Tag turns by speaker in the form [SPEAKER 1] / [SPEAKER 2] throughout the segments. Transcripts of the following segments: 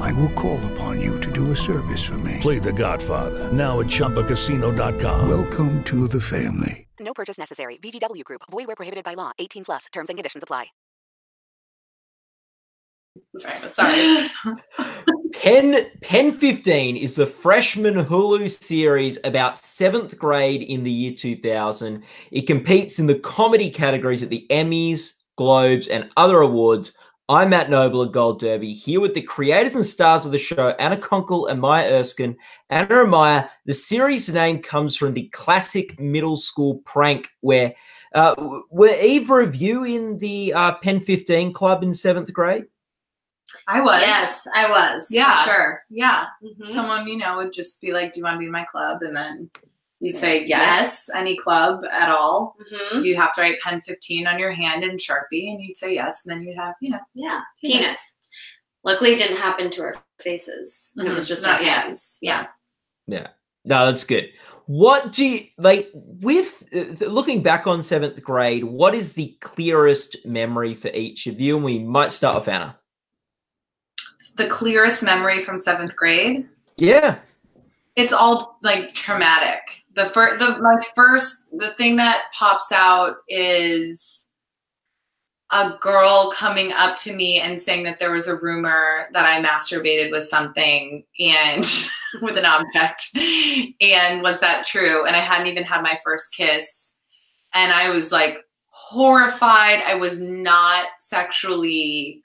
[SPEAKER 1] I will call upon you to do a service for me.
[SPEAKER 2] Play The Godfather now at ChumbaCasino.com.
[SPEAKER 1] Welcome to the family.
[SPEAKER 3] No purchase necessary. VGW Group. Void where prohibited by law. 18 plus. Terms and conditions apply.
[SPEAKER 4] Sorry, sorry.
[SPEAKER 5] Pen Pen 15 is the freshman Hulu series about seventh grade in the year 2000. It competes in the comedy categories at the Emmys, Globes, and other awards. I'm Matt Noble of Gold Derby, here with the creators and stars of the show, Anna Konkle and Maya Erskine. Anna and Maya, the series name comes from the classic middle school prank where uh, were either of you in the uh, Pen 15 club in seventh grade?
[SPEAKER 4] I was.
[SPEAKER 6] Yes, I was. for
[SPEAKER 4] Yeah.
[SPEAKER 6] sure.
[SPEAKER 4] Yeah.
[SPEAKER 6] Mhm.
[SPEAKER 4] Someone, you know, would just be like, Do you want to be in my club? And then you'd
[SPEAKER 6] Say
[SPEAKER 4] say yes, any club at all.
[SPEAKER 6] Mhm.
[SPEAKER 4] You have to write pen 15 on your hand in Sharpie, and you'd say yes. And then you'd have, you know,
[SPEAKER 6] Yeah,
[SPEAKER 4] Penis.
[SPEAKER 6] penis. Luckily, it didn't happen to our faces. It was just
[SPEAKER 4] Not
[SPEAKER 6] our
[SPEAKER 4] yet.
[SPEAKER 6] hands. Yeah.
[SPEAKER 5] Yeah. No, that's good. What do you like with uh, looking back on seventh grade? What is the clearest memory for each of you? And we might start with Anna.
[SPEAKER 4] the clearest memory from seventh grade.
[SPEAKER 5] Yeah.
[SPEAKER 4] It's all like traumatic. The first, the my first, the thing that pops out is a girl coming up to me and saying that there was a rumor that I masturbated with something and with an object. And was that true? And I hadn't even had my first kiss. And I was like horrified. I was not sexually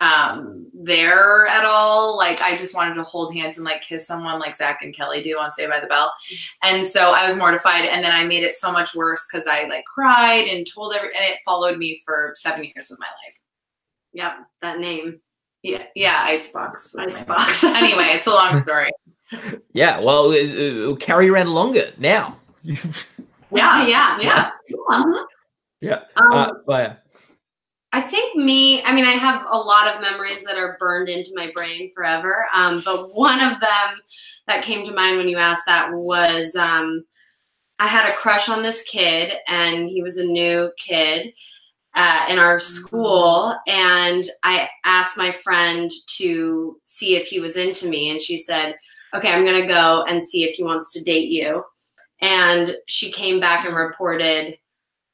[SPEAKER 4] um there at all. Like I just wanted to hold hands and like kiss someone like Zach and Kelly do on Saved by the Bell. And so I was mortified. And then I made it so much worse because I like cried and told every and it followed me for seven years of my life.
[SPEAKER 6] Yep. That name.
[SPEAKER 4] Yeah, yeah, icebox.
[SPEAKER 6] Icebox.
[SPEAKER 4] anyway, it's a long story.
[SPEAKER 5] Yeah. Well, it, it'll carry around longer now.
[SPEAKER 4] Yeah,
[SPEAKER 6] yeah.
[SPEAKER 4] yeah.
[SPEAKER 6] Mhm.
[SPEAKER 5] yeah.
[SPEAKER 6] Um,
[SPEAKER 5] Uh, Maya.
[SPEAKER 6] I think me, I mean, I have a lot of memories that are burned into my brain forever. Um, but one of them that came to mind when you asked that was um, I had a crush on this kid, and he was a new kid uh, in our school. And I asked my friend to see if he was into me, and she said, Okay, I'm going to go and see if he wants to date you. And she came back and reported,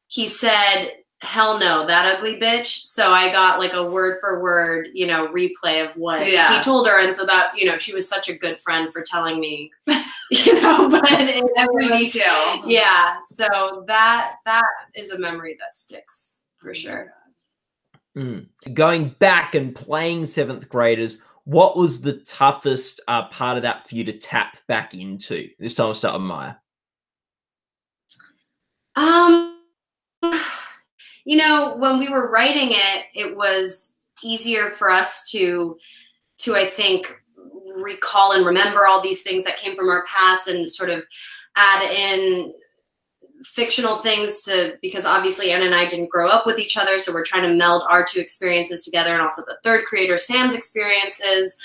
[SPEAKER 6] he said, hell no, that ugly bitch. So I got like a word for word, you know, replay of what
[SPEAKER 4] Yeah.
[SPEAKER 6] he told her. And so that, you know, she was such a good friend for telling me, you know, but in
[SPEAKER 4] Every detail.
[SPEAKER 6] Yeah. So that, that is a memory that sticks for sure.
[SPEAKER 5] Mm. Going back and playing seventh graders, what was the toughest uh, part of that for you to tap back into? This time I'll start with Maya.
[SPEAKER 6] Um, you know, when we were writing it, it was easier for us to, to I think, recall and remember all these things that came from our past and sort of add in fictional things to because obviously Anna and I didn't grow up with each other, so we're trying to meld our two experiences together and also the third creator Sam's experiences.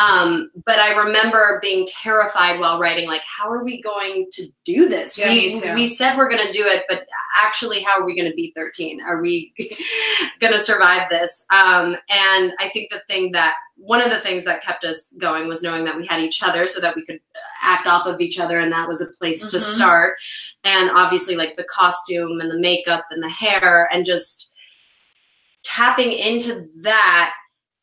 [SPEAKER 6] Um, but I remember being terrified while writing, like, how are we going to do this?
[SPEAKER 4] Yeah,
[SPEAKER 6] we, we said we're going to do it, but actually, how are we going to be 13? Are we going to survive this? Um, and I think the thing that one of the things that kept us going was knowing that we had each other so that we could act off of each other, and that was a place to
[SPEAKER 4] Mhm.
[SPEAKER 6] start. And obviously, like the costume and the makeup and the hair, and just tapping into that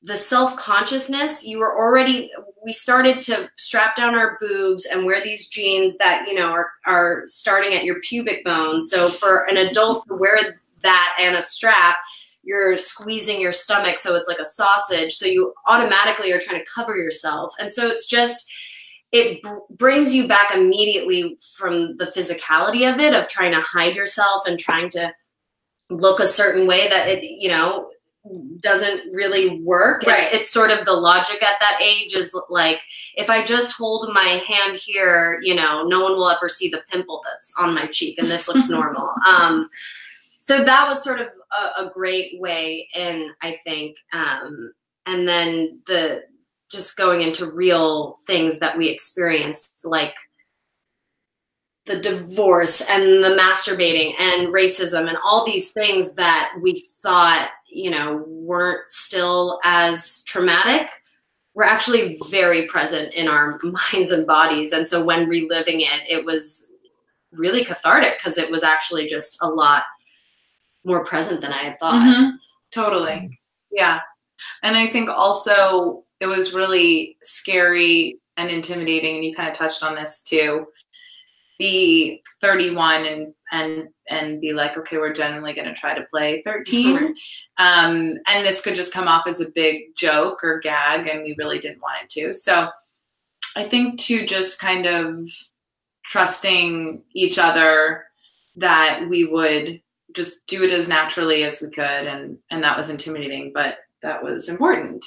[SPEAKER 6] the self-consciousness you were already we started to strap down our boobs and wear these jeans that you know are, are starting at your pubic bone. So for an adult to wear that and a strap you're squeezing your stomach so it's like a sausage. So you automatically are trying to cover yourself. And so it's just it br- brings you back immediately from the physicality of it of trying to hide yourself and trying to look a certain way that it you know doesn't really work.
[SPEAKER 4] Right.
[SPEAKER 6] it's, it's sort of the logic at that age is like if i just hold my hand here you know no one will ever see the pimple that's on my cheek and this looks normal. Um so that was sort of a, a great way in i think. Um and then the just going into real things that we experienced like the divorce and the masturbating and racism and all these things that we thought you know weren't still as traumatic were actually very present in our minds and bodies and so when reliving it it was really cathartic because it was actually just a lot more present than i had thought
[SPEAKER 4] Mhm. Totally. Yeah. And I think also it was really scary and intimidating, and you kind of touched on this too. Be 31 and and and be like, okay, we're generally going to try to play 13. Um, and this could just come off as a big joke or gag, and we really didn't want it to. So I think to just kind of trusting each other that we would just do it as naturally as we could and and that was intimidating but that was important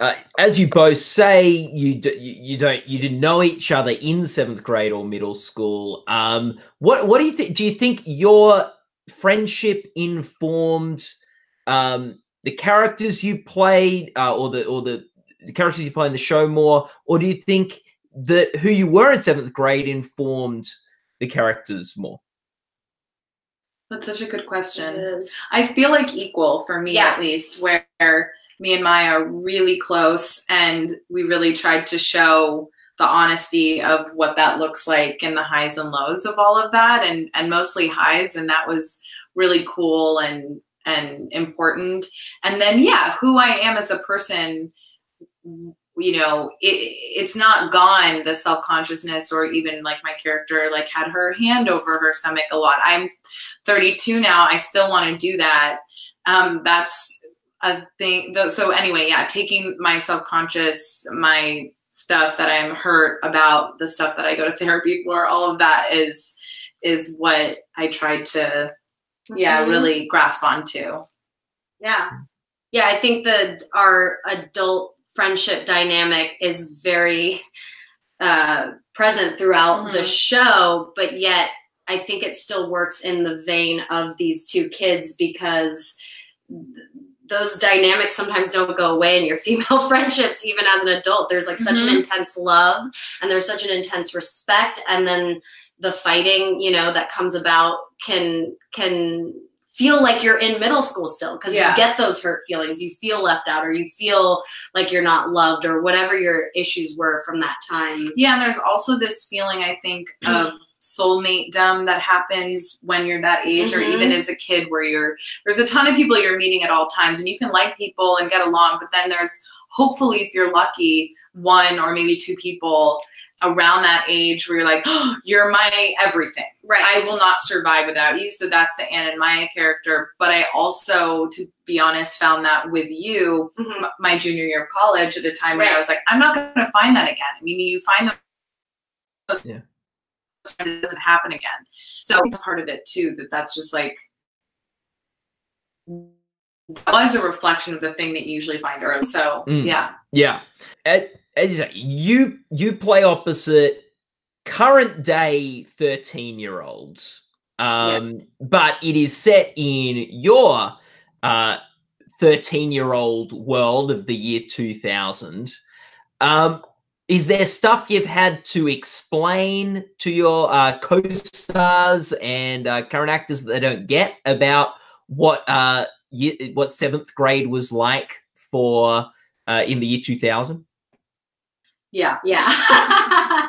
[SPEAKER 5] Uh, as you both say, you, d- you you don't you didn't know each other in seventh grade or middle school. Um, what what do you think? Do you think your friendship informed um, the characters you played, uh, or the or the, the characters you play in the show more, or do you think that who you were in seventh grade informed the characters more?
[SPEAKER 4] that's such a good question
[SPEAKER 6] It is.
[SPEAKER 4] i feel like equal for me
[SPEAKER 6] Yeah.
[SPEAKER 4] at least where me and maya are really close and we really tried to show the honesty of what that looks like and the highs and lows of all of that and and mostly highs and that was really cool and and important. And then yeah who i am as a person you know it, it's not gone the self-consciousness or even like my character like had her hand over her stomach a lot. I'm 32 now i still want to do that. Um that's a thing though so anyway yeah taking my self-conscious my stuff that i'm hurt about the stuff that i go to therapy for all of that is is what i tried to yeah
[SPEAKER 6] Mhm.
[SPEAKER 4] really grasp onto
[SPEAKER 6] Yeah. Yeah, I think that our adult friendship dynamic is very uh, present throughout the
[SPEAKER 4] Mhm.
[SPEAKER 6] show, but yet I think it still works in the vein of these two kids because those dynamics sometimes don't go away in your female friendships even as an adult there's like such an
[SPEAKER 4] Mhm.
[SPEAKER 6] intense love and there's such an intense respect and then the fighting you know that comes about can can feel like you're in middle school still because
[SPEAKER 4] Yeah.
[SPEAKER 6] you get those hurt feelings you feel left out or you feel like you're not loved or whatever your issues were from that time
[SPEAKER 4] Yeah, and there's also this feeling I think of soulmate dumb that happens when you're that age or
[SPEAKER 6] Mhm.
[SPEAKER 4] even as a kid where you're there's a ton of people you're meeting at all times and you can like people and get along, but then there's hopefully if you're lucky, one or maybe two people around that age where you're like, oh, you're my everything.
[SPEAKER 6] right
[SPEAKER 4] I will not survive without you. So that's the Anna and Maya character. But I also, to be honest, found that with you
[SPEAKER 6] Mhm.
[SPEAKER 4] m- my junior year of college at a time where I was like, I'm not going to find that again. I mean, you find those,
[SPEAKER 5] Yeah.
[SPEAKER 4] it doesn't happen again. So it's part of it too. That that's just like was a reflection of the thing that you usually find early. So
[SPEAKER 5] Mm.
[SPEAKER 4] yeah,
[SPEAKER 5] Yeah. As, as you you play opposite current day 13 year olds. Um, but it is set in your uh 13 year old world of the year 2000. Um, is there stuff you've had to explain to your uh, co-stars and uh, current actors that they don't get about what uh, ye- what seventh grade was like for uh, in the year 2000?
[SPEAKER 4] Yeah,
[SPEAKER 6] Yeah.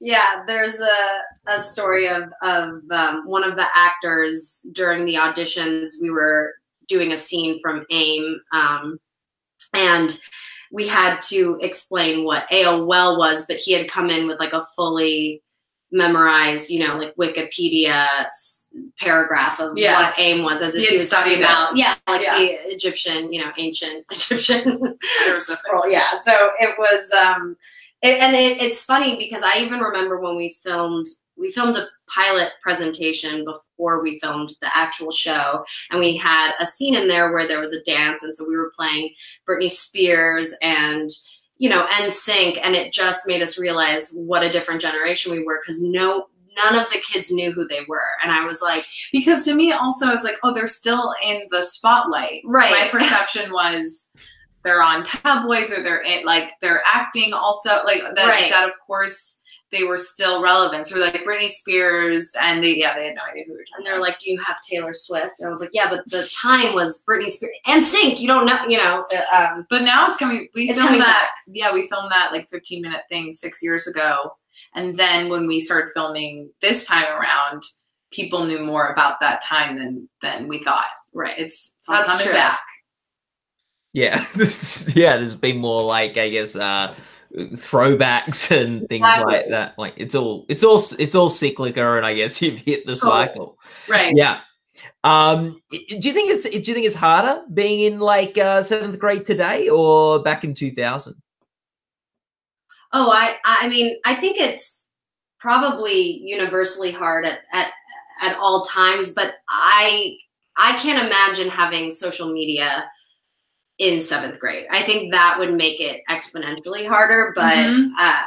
[SPEAKER 6] yeah, there's a, a story of, of um, one of the actors during the auditions. We were doing a scene from AIM, um, and we had to explain what AOL was, but he had come in with like a fully memorized, you know, like Wikipedia paragraph of
[SPEAKER 4] Yeah.
[SPEAKER 6] what AIM was, as
[SPEAKER 4] He
[SPEAKER 6] if was talking
[SPEAKER 4] studied
[SPEAKER 6] about, yeah, like
[SPEAKER 4] Yeah.
[SPEAKER 6] the Egyptian, you know, ancient Egyptian scroll. Yeah, so it was, um, it, and it, it's funny because I even remember when we filmed, we filmed a pilot presentation before we filmed the actual show, and we had a scene in there where there was a dance, and so we were playing Britney Spears and you know and NSYNC. and it just made us realize what a different generation we were because no. None of the kids knew who they were, and I was like,
[SPEAKER 4] because to me also it's like oh they're still in the spotlight
[SPEAKER 6] Right.
[SPEAKER 4] my perception was they're on tabloids or they're in like they're acting also like that
[SPEAKER 6] Right.
[SPEAKER 4] that of course they were still relevant so like Britney Spears and they yeah they had no idea who we were talking
[SPEAKER 6] and they're like, "Do you have Taylor Swift?" And I was like, "Yeah, but the time was Britney Spears and NSYNC. You don't know, you know." Um,
[SPEAKER 4] but now it's coming we
[SPEAKER 6] It's
[SPEAKER 4] filmed
[SPEAKER 6] coming
[SPEAKER 4] that yeah we filmed that like 15 minute thing six years ago and then when we started filming this time around people knew more about that time than than we thought
[SPEAKER 6] right.
[SPEAKER 4] it's, it's all
[SPEAKER 6] That's
[SPEAKER 4] coming
[SPEAKER 6] true.
[SPEAKER 4] back
[SPEAKER 5] Yeah, yeah. There's been more like I guess uh, throwbacks and things
[SPEAKER 4] Exactly.
[SPEAKER 5] like that. Like it's all it's all it's all cyclical, and I guess you've hit the cycle.
[SPEAKER 4] right
[SPEAKER 5] Yeah. Um, do you think it's do you think it's harder being in like uh, seventh grade today or back in two thousand?
[SPEAKER 6] Oh, I I mean, I think it's probably universally hard at at at all times, but I I can't imagine having social media in seventh grade. I think that would make it exponentially harder, but
[SPEAKER 4] Mhm.
[SPEAKER 6] uh,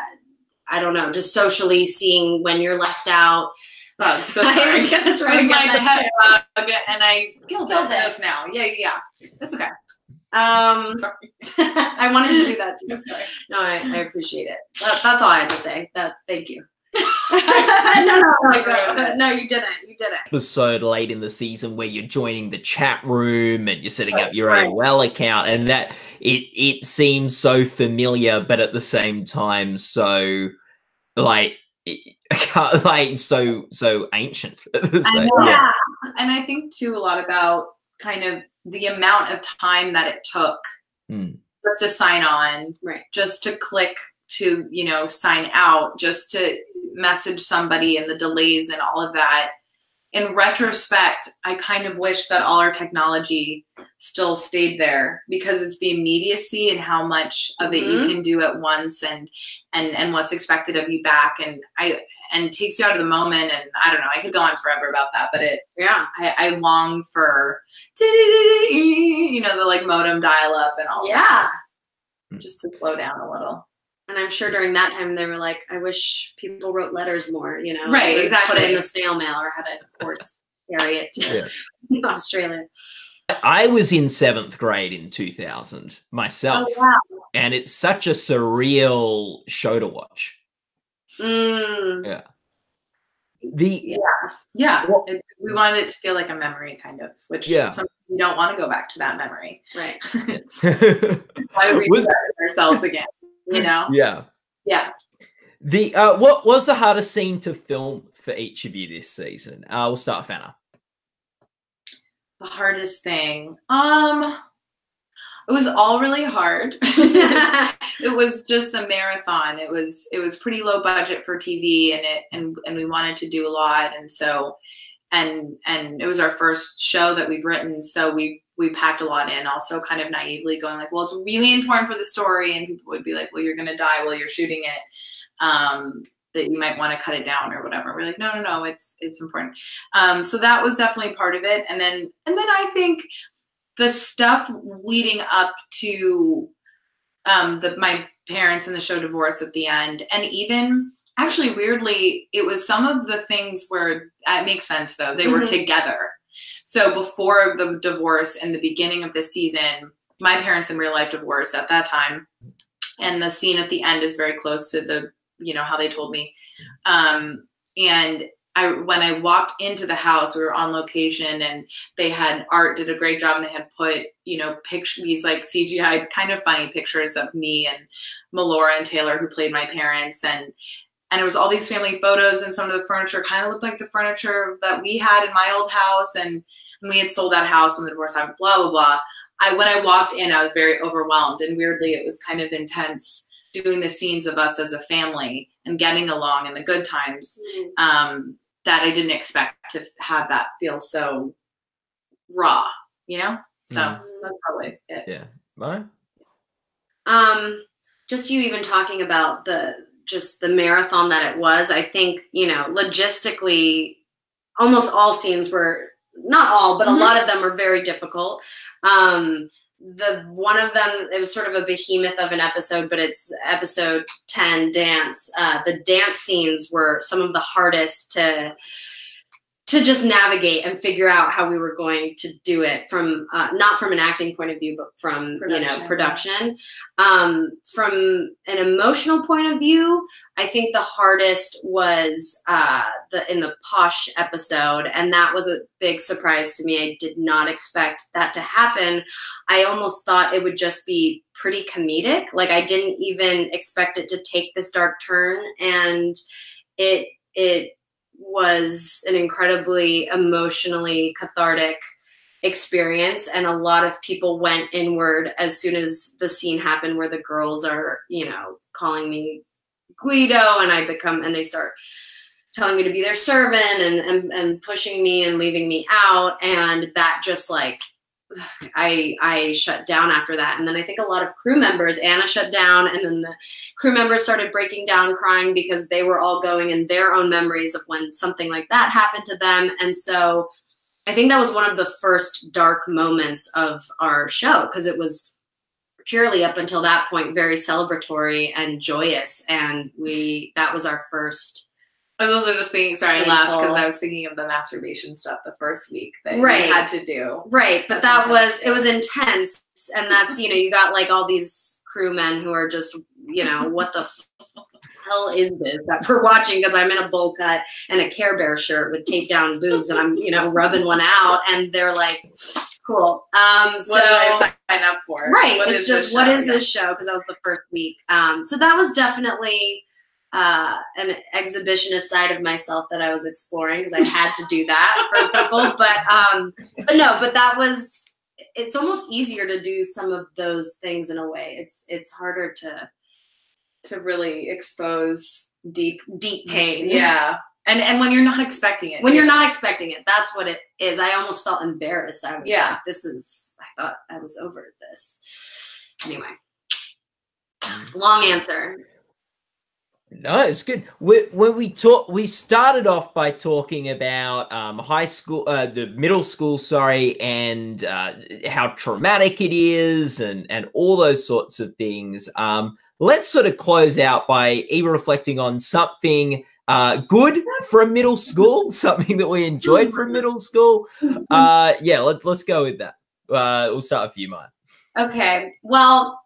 [SPEAKER 6] I don't know, just socially seeing when you're left out.
[SPEAKER 4] bug. So
[SPEAKER 6] I
[SPEAKER 4] sorry.
[SPEAKER 6] was gonna try
[SPEAKER 4] it was my
[SPEAKER 6] that
[SPEAKER 4] pet bug, and I killed
[SPEAKER 6] Killed
[SPEAKER 4] it
[SPEAKER 6] it.
[SPEAKER 4] just now. Yeah, yeah, yeah. That's okay.
[SPEAKER 6] Um,
[SPEAKER 4] Sorry.
[SPEAKER 6] I wanted to do that too. No, I, I appreciate it. That, that's all I had to say. That thank you. no, no, no, no, no, you didn't. You didn't.
[SPEAKER 5] Episode late in the season where you're joining the chat room and you're setting up your
[SPEAKER 6] right.
[SPEAKER 5] AOL account, and that it it seems so familiar, but at the same time so like it- like so so ancient. So,
[SPEAKER 4] I know.
[SPEAKER 5] yeah.
[SPEAKER 4] And I think too a lot about kind of the amount of time that it took
[SPEAKER 5] Hmm.
[SPEAKER 4] just to sign on,
[SPEAKER 6] Right.
[SPEAKER 4] just to click to you know sign out, just to message somebody and the delays and all of that. In retrospect, I kind of wish that all our technology still stayed there because it's the immediacy and how much of it you
[SPEAKER 6] Mhm.
[SPEAKER 4] can do at once and and and what's expected of you back and I and takes you out of the moment and I don't know I could go on forever about that but it
[SPEAKER 6] Yeah.
[SPEAKER 4] I, I long for you know the like modem dial up and all
[SPEAKER 6] Yeah.
[SPEAKER 4] that, just to slow down a little
[SPEAKER 6] And I'm sure during that time they were like, I wish people wrote letters more, you know?
[SPEAKER 4] Right,
[SPEAKER 6] They would Put
[SPEAKER 4] exactly.
[SPEAKER 6] it in the snail mail or had to, of course, carry it to Australia.
[SPEAKER 5] I was in seventh grade in 2000 myself,
[SPEAKER 6] Oh, wow.
[SPEAKER 5] and it's such a surreal show to watch.
[SPEAKER 6] Mm,
[SPEAKER 5] The
[SPEAKER 4] yeah
[SPEAKER 5] Well-
[SPEAKER 4] it, we wanted it to feel like a memory kind of which
[SPEAKER 5] Yeah.
[SPEAKER 4] sometimes we don't want to go back to that memory
[SPEAKER 6] right.
[SPEAKER 4] Why would we
[SPEAKER 5] Was-
[SPEAKER 4] do that with ourselves again you know?
[SPEAKER 5] Yeah.
[SPEAKER 4] yeah.
[SPEAKER 5] The uh, what was the hardest scene to film for each of you this season? Uh, we'll start with Anna.
[SPEAKER 4] the hardest thing. Um it was all really hard. It was just a marathon. It was it was pretty low budget for tv and it and and we wanted to do a lot. And so and and it was our first show that we've written. So we we packed a lot in also kind of naively going like well it's really important for the story and people would be like well you're going to die while you're shooting it um that you might want to cut it down or whatever. We're like no no no it's it's important. Um so that was definitely part of it and then and then i think the stuff leading up to um the my parents and the show divorce at the end and even actually weirdly it was some of the things where it makes sense though. They were
[SPEAKER 6] Mhm.
[SPEAKER 4] together so before the divorce in the beginning of the season my parents in real life divorced at that time. And the scene at the end is very close to the you know how they told me. Um and I, when I walked into the house, we were on location and they had art did a great job and they had put, you know, picture these like CGI kind of funny pictures of me and Melora and Taylor who played my parents and and it was all these family photos and some of the furniture kind of looked like the furniture that we had in my old house and, and we had sold that house when the divorce happened blah blah blah i when i walked in i was very overwhelmed and weirdly it was kind of intense doing the scenes of us as a family and getting along in the good times um, that i didn't expect to have that feel so raw you know so
[SPEAKER 5] Mm.
[SPEAKER 4] that's probably it
[SPEAKER 5] Yeah. Right?
[SPEAKER 6] um just you even talking about the just the marathon that it was i think you know logistically almost all scenes were not all but
[SPEAKER 4] Mhm.
[SPEAKER 6] a lot of them were very difficult um the one of them it was sort of a behemoth of an episode but it's episode 10 dance uh the dance scenes were some of the hardest to to just navigate and figure out how we were going to do it from uh, not from an acting point of view but from you know
[SPEAKER 4] Production.
[SPEAKER 6] production. Um, from an emotional point of view i think the hardest was uh, the in the posh episode and that was a big surprise to me. I did not expect that to happen. I almost thought it would just be pretty comedic. Like i didn't even expect it to take this dark turn and it it was an incredibly emotionally cathartic experience and a lot of people went inward as soon as the scene happened where the girls are you know calling me guido and i become and they start telling me to be their servant and and, and pushing me and leaving me out and that just like I I shut down after that, and then I think a lot of crew members, Anna shut down, and then the crew members started breaking down, crying because they were all going in their own memories of when something like that happened to them, and so I think that was one of the first dark moments of our show because it was purely up until that point very celebratory and joyous, and we that was our first
[SPEAKER 4] I was also just thinking, sorry, I laughed because I was thinking of the masturbation stuff the first week that
[SPEAKER 6] Right.
[SPEAKER 4] you had to do.
[SPEAKER 6] Right, but
[SPEAKER 4] That's
[SPEAKER 6] that was it was intense, and that's you know you got like all these crewmen who are just you know what the f- hell is this that we're watching because I'm in a bowl cut and a Care Bear shirt with taped down boobs and I'm you know rubbing one out and they're like cool. Um, so
[SPEAKER 4] What did I sign up for?
[SPEAKER 6] right,
[SPEAKER 4] What
[SPEAKER 6] it's
[SPEAKER 4] is
[SPEAKER 6] just what
[SPEAKER 4] show?
[SPEAKER 6] is
[SPEAKER 4] Yeah.
[SPEAKER 6] this show because that was the first week. Um, so that was definitely uh, an exhibitionist side of myself that I was exploring because I had to do that for people. But um, but no, but that was it's almost easier to do some of those things in a way. It's it's harder to
[SPEAKER 4] to really expose deep
[SPEAKER 6] deep pain.
[SPEAKER 4] Yeah. And and when you're not expecting it.
[SPEAKER 6] When you're not expecting it, that's what it is. I almost felt embarrassed. I was
[SPEAKER 4] Yeah.
[SPEAKER 6] like, this is I thought I was over this. Anyway. Long answer.
[SPEAKER 5] No, it's good. We, when we talk, we started off by talking about um, high school, uh, the middle school, sorry, and uh, how traumatic it is, and and all those sorts of things. Um, let's sort of close out by even reflecting on something uh, good from middle school, something that we enjoyed from middle school. Uh, yeah, let, let's go with that. Uh, we'll start with you, Maya.
[SPEAKER 6] Okay. Well,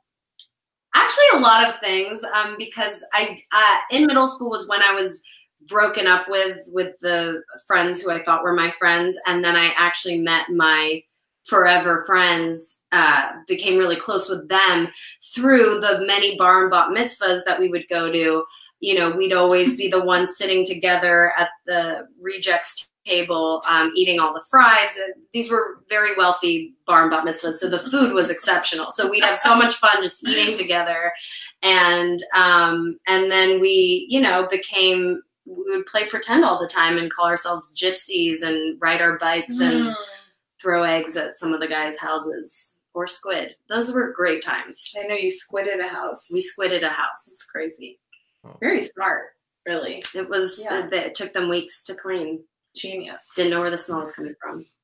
[SPEAKER 6] actually, a lot of things. Um, because I uh, in middle school was when I was broken up with with the friends who I thought were my friends, and then I actually met my forever friends. Uh, became really close with them through the many bar and bat mitzvahs that we would go to. You know, we'd always be the ones sitting together at the rejects table, um, eating all the fries. These were very wealthy bar and bat mitzvahs, so the food was exceptional. So we'd have so much fun just eating together, and um, and then we, you know, became we would play pretend all the time and call ourselves gypsies and ride our bikes and
[SPEAKER 4] Mm.
[SPEAKER 6] throw eggs at some of the guys' houses or squid. Those were great times.
[SPEAKER 4] I know you squidded a house.
[SPEAKER 6] We squidded a house.
[SPEAKER 4] It's crazy.
[SPEAKER 5] Oh.
[SPEAKER 4] Very smart, really.
[SPEAKER 6] It was
[SPEAKER 4] Yeah.
[SPEAKER 6] it, it took them weeks to clean.
[SPEAKER 4] Genius.
[SPEAKER 6] Didn't know where the smell was coming from.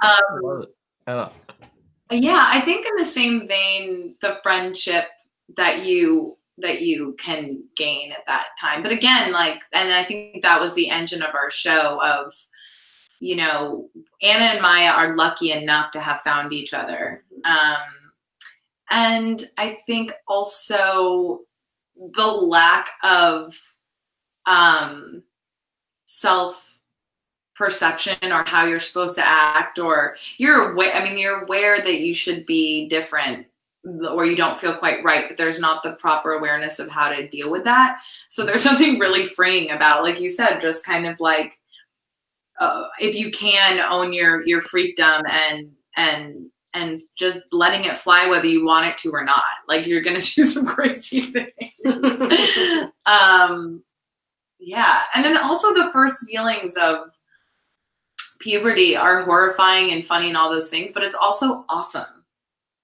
[SPEAKER 4] Um, yeah, I think in the same vein, the friendship that you that you can gain at that time. But again, like, and I think that was the engine of our show of, you know, Anna and Maya are lucky enough to have found each other. Um, and I think also the lack of um, self perception or how you're supposed to act or you're aware i mean you're aware that you should be different or you don't feel quite right, but there's not the proper awareness of how to deal with that. So there's something really freeing about, like you said, just kind of like uh, if you can own your your freakdom and and and just letting it fly whether you want it to or not. Like you're gonna do some crazy things. um, yeah, and then also the first feelings of puberty are horrifying and funny and all those things, but it's also awesome.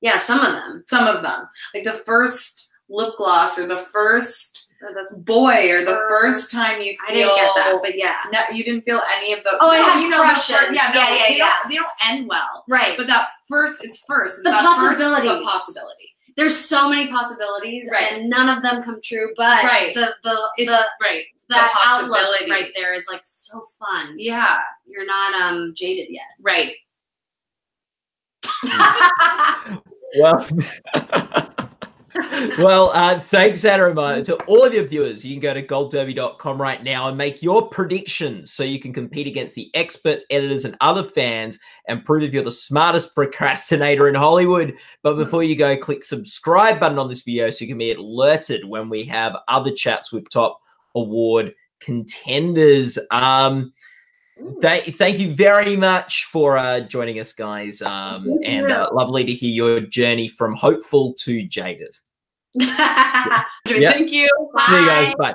[SPEAKER 6] Yeah, some of them.
[SPEAKER 4] Some of them, like the first lip gloss or the first or the boy or the first,
[SPEAKER 6] First-
[SPEAKER 4] time you feel.
[SPEAKER 6] I didn't get that, but yeah.
[SPEAKER 4] No, you didn't feel any of the.
[SPEAKER 6] Oh, I had
[SPEAKER 4] you know, the
[SPEAKER 6] crushes.
[SPEAKER 4] fir- yeah, no,
[SPEAKER 6] Yeah, yeah,
[SPEAKER 4] they
[SPEAKER 6] yeah.
[SPEAKER 4] Don't, they don't end well.
[SPEAKER 6] Right.
[SPEAKER 4] But that first, it's first. It's
[SPEAKER 6] The
[SPEAKER 4] first-
[SPEAKER 6] possibilities.
[SPEAKER 4] the possibility.
[SPEAKER 6] There's so many possibilities,
[SPEAKER 4] Right.
[SPEAKER 6] and none of them come true. But
[SPEAKER 4] Right.
[SPEAKER 6] the the
[SPEAKER 4] It's
[SPEAKER 6] the
[SPEAKER 4] right.
[SPEAKER 6] that
[SPEAKER 4] the
[SPEAKER 6] outlook
[SPEAKER 4] possibility.
[SPEAKER 6] right there is like so fun.
[SPEAKER 4] Yeah.
[SPEAKER 6] You're not um jaded yet.
[SPEAKER 4] Right.
[SPEAKER 5] Well, well, uh, thanks, Anna. To all of your viewers, you can go to goldderby.com right now and make your predictions so you can compete against the experts, editors, and other fans and prove if you're the smartest procrastinator in Hollywood. But before you go, click subscribe button on this video so you can be alerted when we have other chats with top award contenders. Um, Th- thank you very much for uh, joining us, guys. Um, and uh, lovely to hear your journey from hopeful to jaded. Yeah.
[SPEAKER 4] Thank you.
[SPEAKER 5] See you guys. Bye.